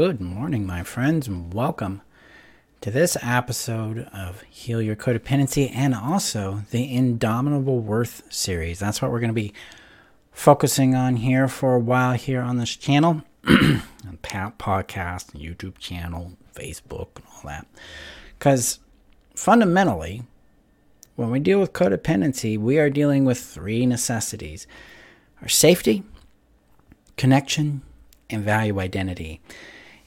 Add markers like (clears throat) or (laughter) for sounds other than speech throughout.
Good morning, my friends, and welcome to this episode of Heal Your Codependency and also the Indomitable Worth series. That's what we're going to be focusing on here for a while here on this channel, (clears throat) on podcast, and YouTube channel, Facebook, and all that. Because fundamentally, when we deal with codependency, we are dealing with three necessities our safety, connection, and value identity.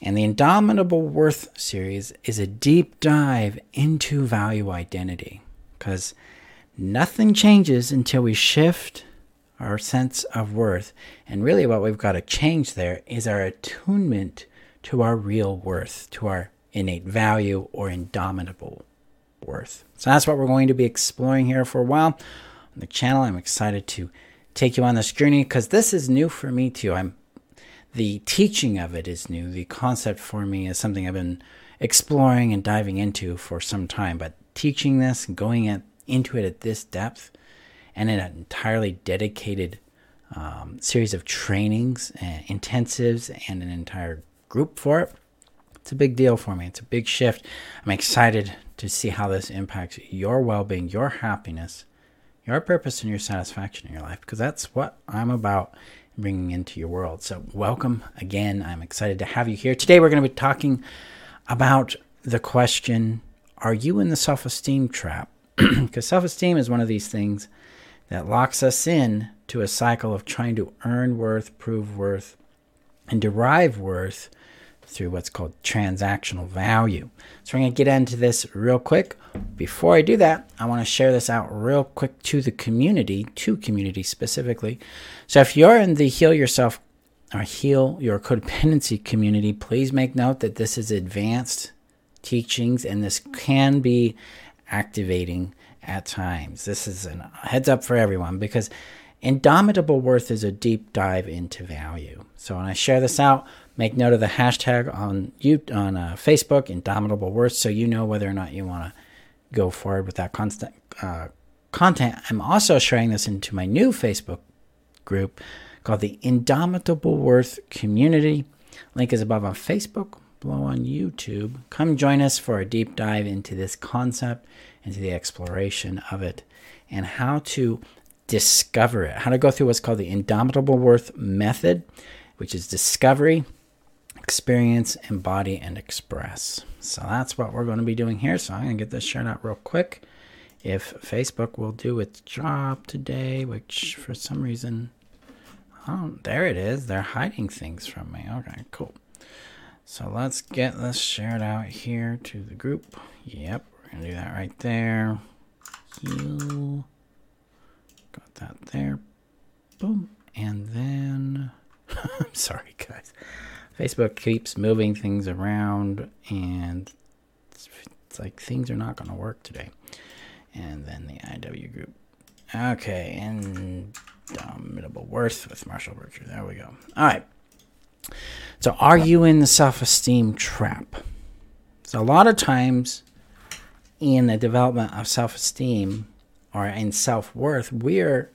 And the Indomitable Worth series is a deep dive into value identity because nothing changes until we shift our sense of worth. And really, what we've got to change there is our attunement to our real worth, to our innate value or indomitable worth. So that's what we're going to be exploring here for a while on the channel. I'm excited to take you on this journey because this is new for me too. I'm the teaching of it is new. The concept for me is something I've been exploring and diving into for some time. But teaching this going at, into it at this depth and in an entirely dedicated um, series of trainings and intensives and an entire group for it, it's a big deal for me. It's a big shift. I'm excited to see how this impacts your well being, your happiness, your purpose, and your satisfaction in your life because that's what I'm about bringing into your world. So, welcome again. I'm excited to have you here. Today, we're going to be talking about the question Are you in the self esteem trap? (clears throat) Because self esteem is one of these things that locks us in to a cycle of trying to earn worth, prove worth, and derive worth through what's called transactional value. So, we're going to get into this real quick. Before I do that, I want to share this out real quick to the community, to community specifically. So, if you're in the Heal Yourself or Heal Your Codependency community, please make note that this is advanced teachings and this can be activating at times. This is a heads up for everyone because Indomitable Worth is a deep dive into value. So when I share this out, make note of the hashtag on you on uh, Facebook, Indomitable Worth, so you know whether or not you want to go forward with that constant uh, content. I'm also sharing this into my new Facebook group called the Indomitable Worth Community. Link is above on Facebook, below on YouTube. Come join us for a deep dive into this concept, into the exploration of it, and how to discover it. How to go through what's called the Indomitable Worth method, which is discovery, experience, embody, and express. So that's what we're going to be doing here. So I'm going to get this shared out real quick. If Facebook will do its job today, which for some reason, oh, there it is. They're hiding things from me. Okay, cool. So let's get this shared out here to the group. Yep, we're going to do that right there. Heal. Got that there. Boom. And then, (laughs) I'm sorry, guys. Facebook keeps moving things around, and it's, it's like things are not going to work today. And then the IW group. Okay, Indomitable Worth with Marshall Berkshire. There we go. All right. So, are you in the self esteem trap? So, a lot of times in the development of self esteem or in self worth, we're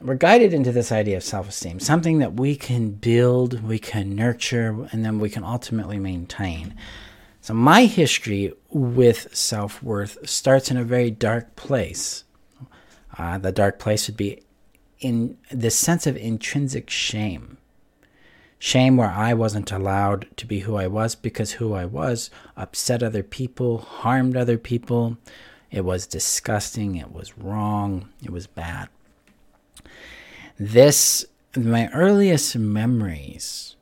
we're guided into this idea of self esteem, something that we can build, we can nurture, and then we can ultimately maintain. So, my history with self worth starts in a very dark place. Uh, the dark place would be in the sense of intrinsic shame. Shame where I wasn't allowed to be who I was because who I was upset other people, harmed other people. It was disgusting, it was wrong, it was bad. This, my earliest memories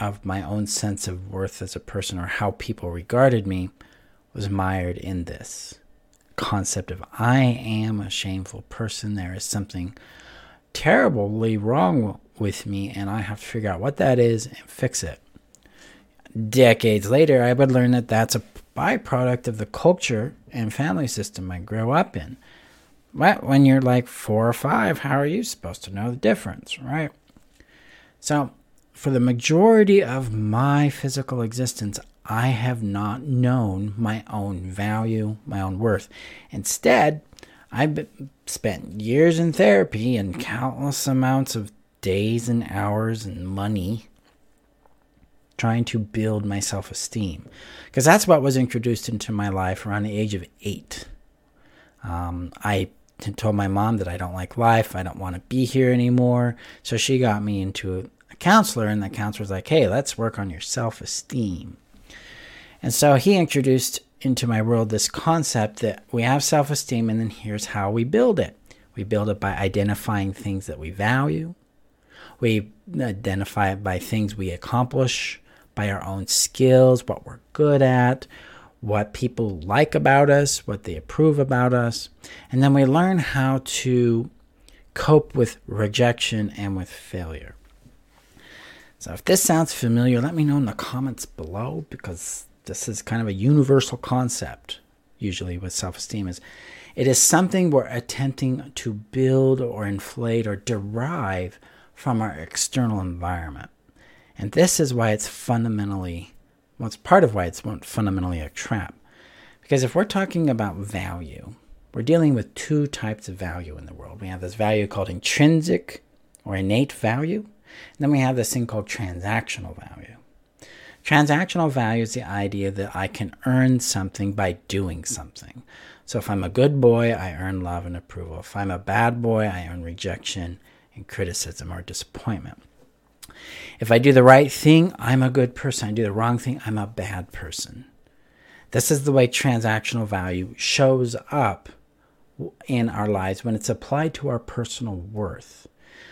of my own sense of worth as a person or how people regarded me was mired in this concept of I am a shameful person. There is something terribly wrong with me, and I have to figure out what that is and fix it. Decades later, I would learn that that's a byproduct of the culture and family system I grew up in. But when you're like four or five, how are you supposed to know the difference, right? So, for the majority of my physical existence, I have not known my own value, my own worth. Instead, I've spent years in therapy and countless amounts of days and hours and money trying to build my self esteem. Because that's what was introduced into my life around the age of eight. Um, I told my mom that I don't like life, I don't want to be here anymore. So she got me into a counselor, and the counselor was like, hey, let's work on your self esteem. And so he introduced into my world this concept that we have self esteem, and then here's how we build it. We build it by identifying things that we value. We identify it by things we accomplish, by our own skills, what we're good at, what people like about us, what they approve about us. And then we learn how to cope with rejection and with failure. So if this sounds familiar, let me know in the comments below because this is kind of a universal concept usually with self-esteem is it is something we're attempting to build or inflate or derive from our external environment. And this is why it's fundamentally, well, it's part of why it's fundamentally a trap. Because if we're talking about value, we're dealing with two types of value in the world. We have this value called intrinsic or innate value, and then we have this thing called transactional value. Transactional value is the idea that I can earn something by doing something. So if I'm a good boy, I earn love and approval. If I'm a bad boy, I earn rejection and criticism or disappointment. If I do the right thing, I'm a good person. I do the wrong thing, I'm a bad person. This is the way transactional value shows up in our lives when it's applied to our personal worth.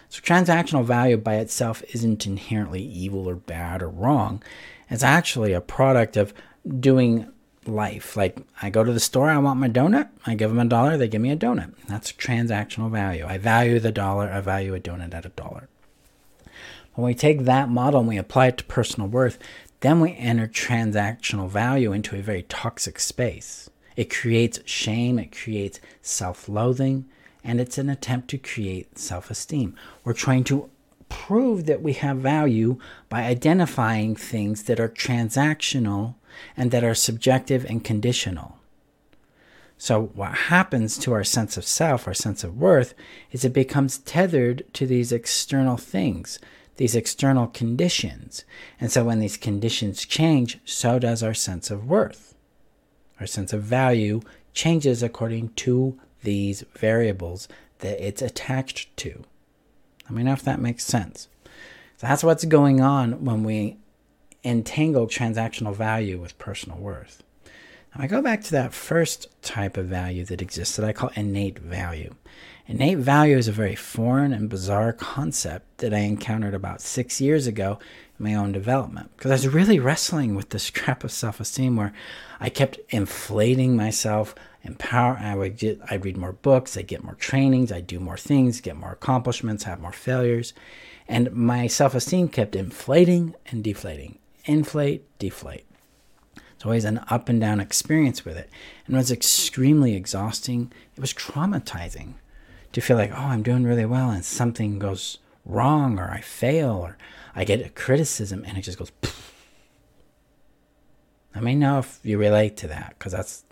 So, transactional value by itself isn't inherently evil or bad or wrong. It's actually a product of doing life. Like, I go to the store, I want my donut, I give them a dollar, they give me a donut. That's transactional value. I value the dollar, I value a donut at a dollar. When we take that model and we apply it to personal worth, then we enter transactional value into a very toxic space. It creates shame, it creates self loathing, and it's an attempt to create self esteem. We're trying to prove that we have value by identifying things that are transactional and that are subjective and conditional. So, what happens to our sense of self, our sense of worth, is it becomes tethered to these external things these external conditions. And so when these conditions change, so does our sense of worth. Our sense of value changes according to these variables that it's attached to. Let me know if that makes sense. So that's what's going on when we entangle transactional value with personal worth. Now I go back to that first type of value that exists that I call innate value. Innate value is a very foreign and bizarre concept that I encountered about six years ago in my own development because I was really wrestling with this (laughs) crap of self esteem where I kept inflating myself. Empower. I would get. I read more books. I get more trainings. I do more things. Get more accomplishments. Have more failures, and my self-esteem kept inflating and deflating. Inflate, deflate. It's always an up and down experience with it, and it was extremely exhausting. It was traumatizing to feel like, oh, I'm doing really well, and something goes wrong, or I fail, or I get a criticism, and it just goes. Let me know if you relate to that, because that's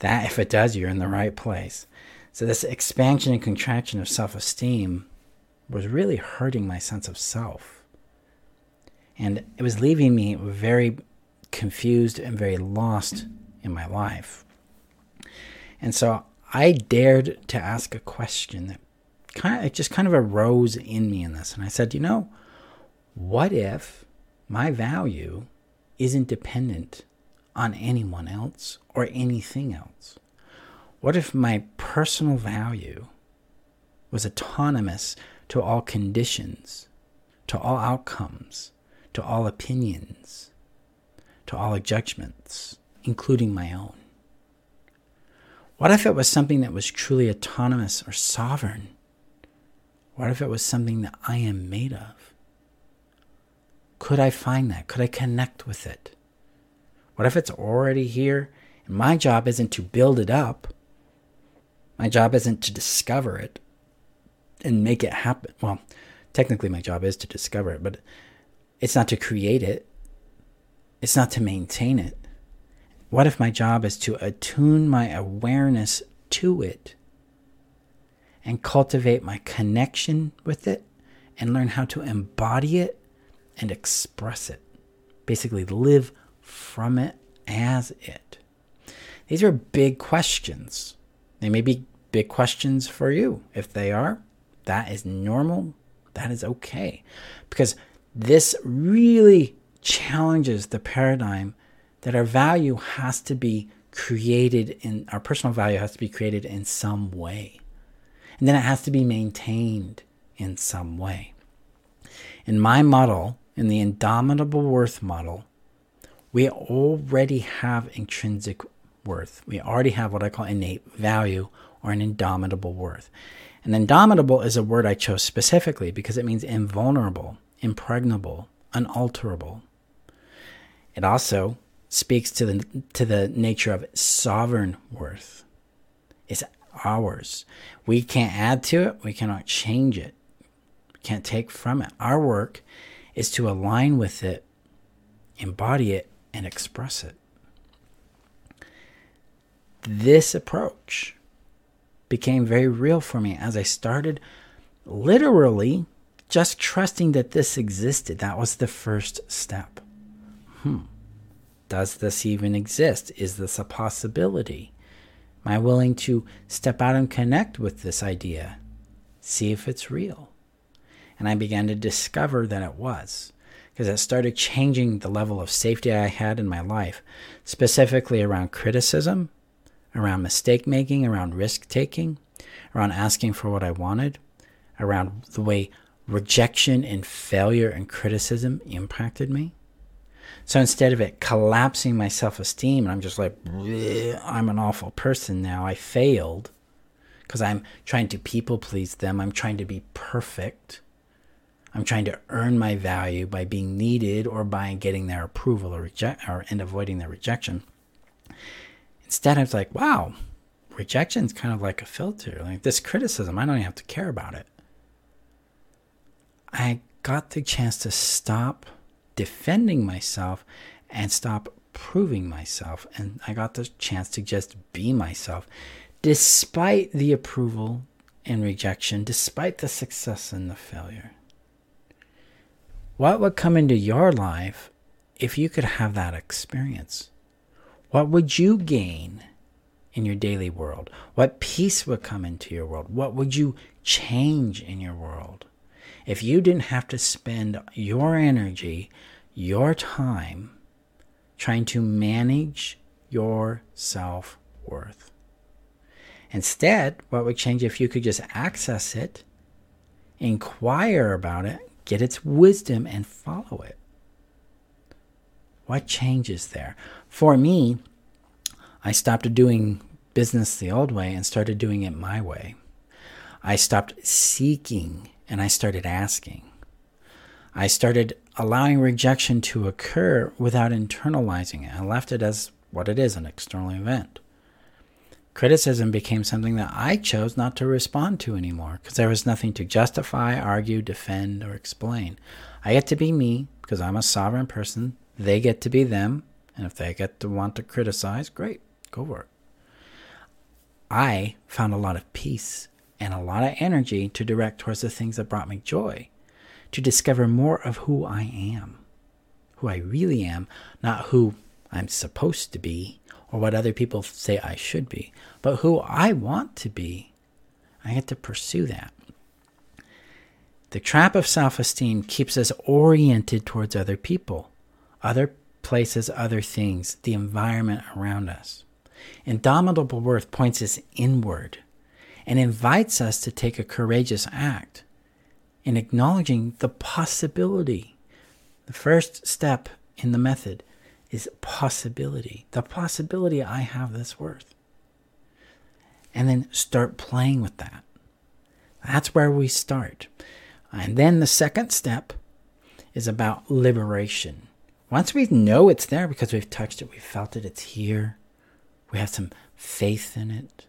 that. If it does, you're in the right place. So this expansion and contraction of self-esteem was really hurting my sense of self, and it was leaving me very confused and very lost in my life. And so I dared to ask a question that kind of it just kind of arose in me in this. And I said, you know, what if my value isn't dependent on anyone else or anything else? What if my personal value was autonomous to all conditions, to all outcomes, to all opinions, to all judgments, including my own? What if it was something that was truly autonomous or sovereign? What if it was something that I am made of? Could I find that? Could I connect with it? What if it's already here? And my job isn't to build it up. My job isn't to discover it and make it happen. Well, technically, my job is to discover it, but it's not to create it, it's not to maintain it. What if my job is to attune my awareness to it and cultivate my connection with it and learn how to embody it and express it? basically live from it as it. These are big questions. They may be big questions for you. If they are, that is normal. That is okay. Because this really challenges the paradigm that our value has to be created in our personal value has to be created in some way. And then it has to be maintained in some way. In my model, in the indomitable worth model, we already have intrinsic worth. We already have what I call innate value or an indomitable worth. And indomitable is a word I chose specifically because it means invulnerable, impregnable, unalterable. It also speaks to the to the nature of sovereign worth. It's ours. We can't add to it, we cannot change it. We can't take from it. Our work is to align with it, embody it, and express it. This approach became very real for me as I started literally just trusting that this existed. That was the first step. Hmm. Does this even exist? Is this a possibility? Am I willing to step out and connect with this idea? See if it's real. And I began to discover that it was because it started changing the level of safety I had in my life, specifically around criticism, around mistake making, around risk taking, around asking for what I wanted, around the way rejection and failure and criticism impacted me. So instead of it collapsing my self esteem, I'm just like, I'm an awful person now. I failed because I'm trying to people please them. I'm trying to be perfect. I'm trying to earn my value by being needed or by getting their approval or reject or and avoiding their rejection. Instead, I was like, wow, rejection is kind of like a filter. Like this criticism, I don't even have to care about it. I got the chance to stop defending myself and stop proving myself. And I got the chance to just be myself, despite the approval and rejection, despite the success and the failure. What would come into your life if you could have that experience? What would you gain in your daily world? What peace would come into your world? What would you change in your world? If you didn't have to spend your energy, your time trying to manage your self worth. Instead, what would change if you could just access it, inquire about it, get its wisdom, and follow it? What changes there? For me, I stopped doing business the old way and started doing it my way. I stopped seeking and I started asking. I started allowing rejection to occur without internalizing it. I left it as what it is an external event. Criticism became something that I chose not to respond to anymore because there was nothing to justify, argue, defend, or explain. I get to be me because I'm a sovereign person. They get to be them. And if they get to want to criticize, great, go for it. I found a lot of peace and a lot of energy to direct towards the things that brought me joy, to discover more of who I am, who I really am, not who I'm supposed to be or what other people say I should be, but who I want to be. I get to pursue that. The trap of self esteem keeps us oriented towards other people, other places, other things, the environment around us. Indomitable worth points us inward and invites us to take a courageous act in acknowledging the possibility. The first step in the method is possibility. The possibility I have this worth. And then start playing with that. That's where we start. And then the second step is about liberation. Once we know it's there because we've touched it, we've felt it, it's here, we have some faith in it,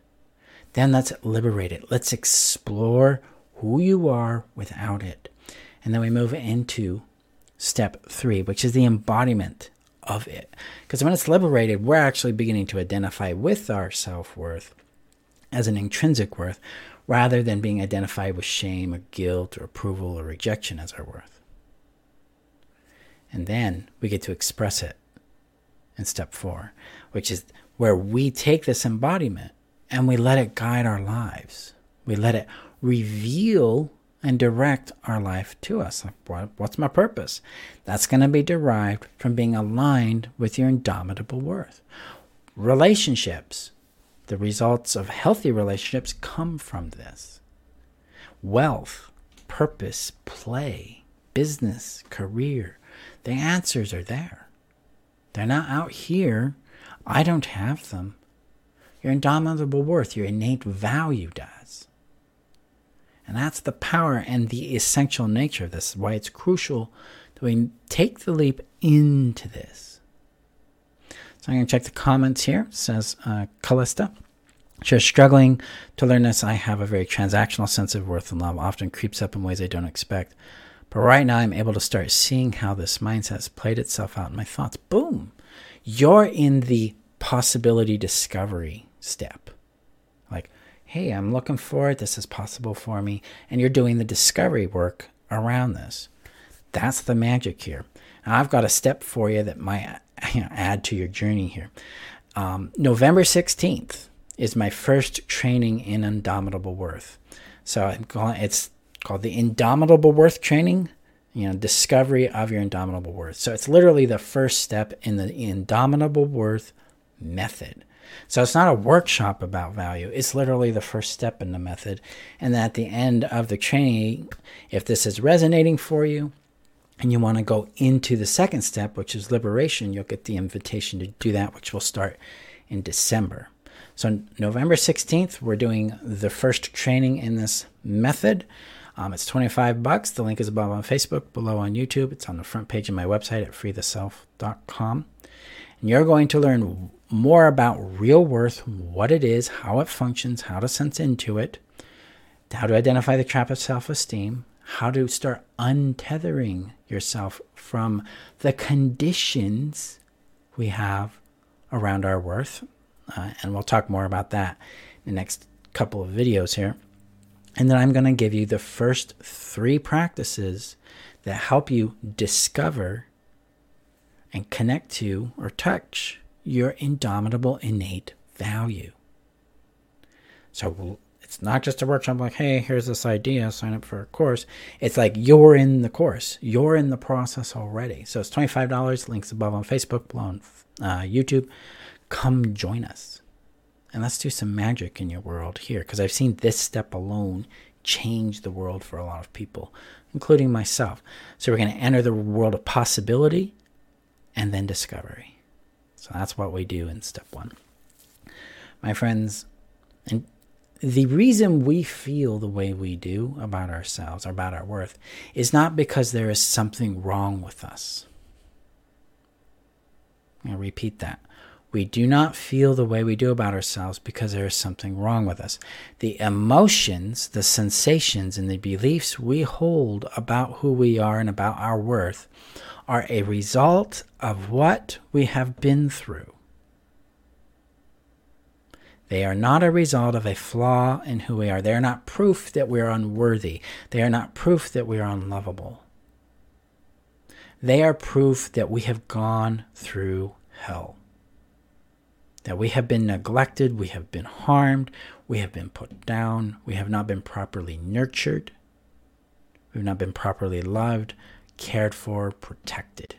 then let's liberate it. Let's explore who you are without it. And then we move into step three, which is the embodiment of it. Because when it's liberated, we're actually beginning to identify with our self worth as an intrinsic worth rather than being identified with shame or guilt or approval or rejection as our worth. And then we get to express it in step four, which is where we take this embodiment and we let it guide our lives. We let it reveal and direct our life to us. What, what's my purpose? That's going to be derived from being aligned with your indomitable worth. Relationships, the results of healthy relationships come from this. Wealth, purpose, play, business, career, the answers are there. They're not out here. I don't have them. Your indomitable worth, your innate value does. And that's the power and the essential nature of this, why it's crucial that we take the leap into this. So I'm going to check the comments here. It says uh, Callista. She's struggling to learn this. I have a very transactional sense of worth and love, often creeps up in ways I don't expect. But right now, I'm able to start seeing how this mindset has played itself out in my thoughts. Boom! You're in the possibility discovery step. Like, hey, I'm looking for it. This is possible for me. And you're doing the discovery work around this. That's the magic here. Now, I've got a step for you that might (laughs) add to your journey here. Um, November 16th is my first training in Indomitable Worth. So I'm calling it's called the Indomitable Worth Training, you know, discovery of your indomitable worth. So it's literally the first step in the indomitable worth method. So it's not a workshop about value. It's literally the first step in the method. And at the end of the training, if this is resonating for you and you want to go into the second step, which is liberation, you'll get the invitation to do that, which will start in December. So November 16th, we're doing the first training in this method. Um, it's 25 bucks. The link is above on Facebook, below on YouTube. It's on the front page of my website at freetheself.com. And you're going to learn more about real worth, what it is, how it functions, how to sense into it, how to identify the trap of self esteem, how to start untethering yourself from the conditions we have around our worth. Uh, and we'll talk more about that in the next couple of videos here. And then I'm going to give you the first three practices that help you discover and connect to or touch your indomitable innate value. So it's not just a workshop like, hey, here's this idea, sign up for a course. It's like you're in the course, you're in the process already. So it's $25, links above on Facebook, below on uh, YouTube. Come join us and let's do some magic in your world here because I've seen this step alone change the world for a lot of people, including myself. So we're going to enter the world of possibility and then discovery. So that's what we do in step one. My friends, and the reason we feel the way we do about ourselves about our worth is not because there is something wrong with us. I'll repeat that. We do not feel the way we do about ourselves because there is something wrong with us. The emotions, the sensations, and the beliefs we hold about who we are and about our worth are a result of what we have been through. They are not a result of a flaw in who we are. They are not proof that we are unworthy. They are not proof that we are unlovable. They are proof that we have gone through hell that we have been neglected, we have been harmed, we have been put down, we have not been properly nurtured, we've not been properly loved, cared for, protected.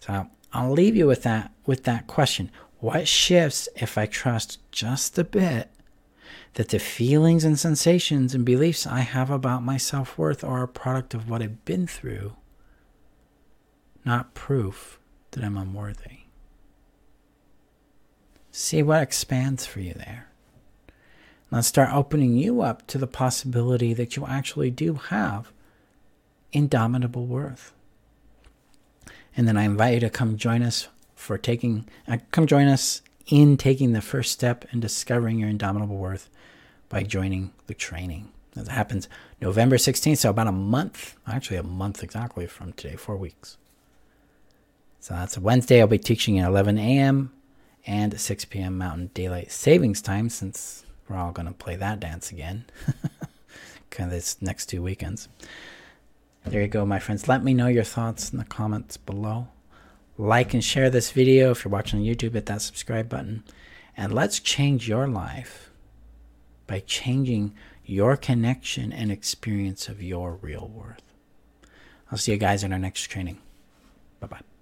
So I'll leave you with that with that question. What shifts if I trust just a bit that the feelings and sensations and beliefs I have about my self worth are a product of what I've been through, not proof that I'm unworthy? See what expands for you there. Let's start opening you up to the possibility that you actually do have indomitable worth. And then I invite you to come join us for taking, uh, come join us in taking the first step in discovering your indomitable worth by joining the training. That happens November 16th, so about a month, actually a month exactly from today, four weeks. So that's Wednesday. I'll be teaching at 11 a.m and 6 p.m. Mountain Daylight Savings Time, since we're all going to play that dance again, (laughs) kind of this next two weekends. There you go, my friends. Let me know your thoughts in the comments below. Like and share this video. If you're watching on YouTube, hit that subscribe button. And let's change your life by changing your connection and experience of your real worth. I'll see you guys in our next training. Bye bye.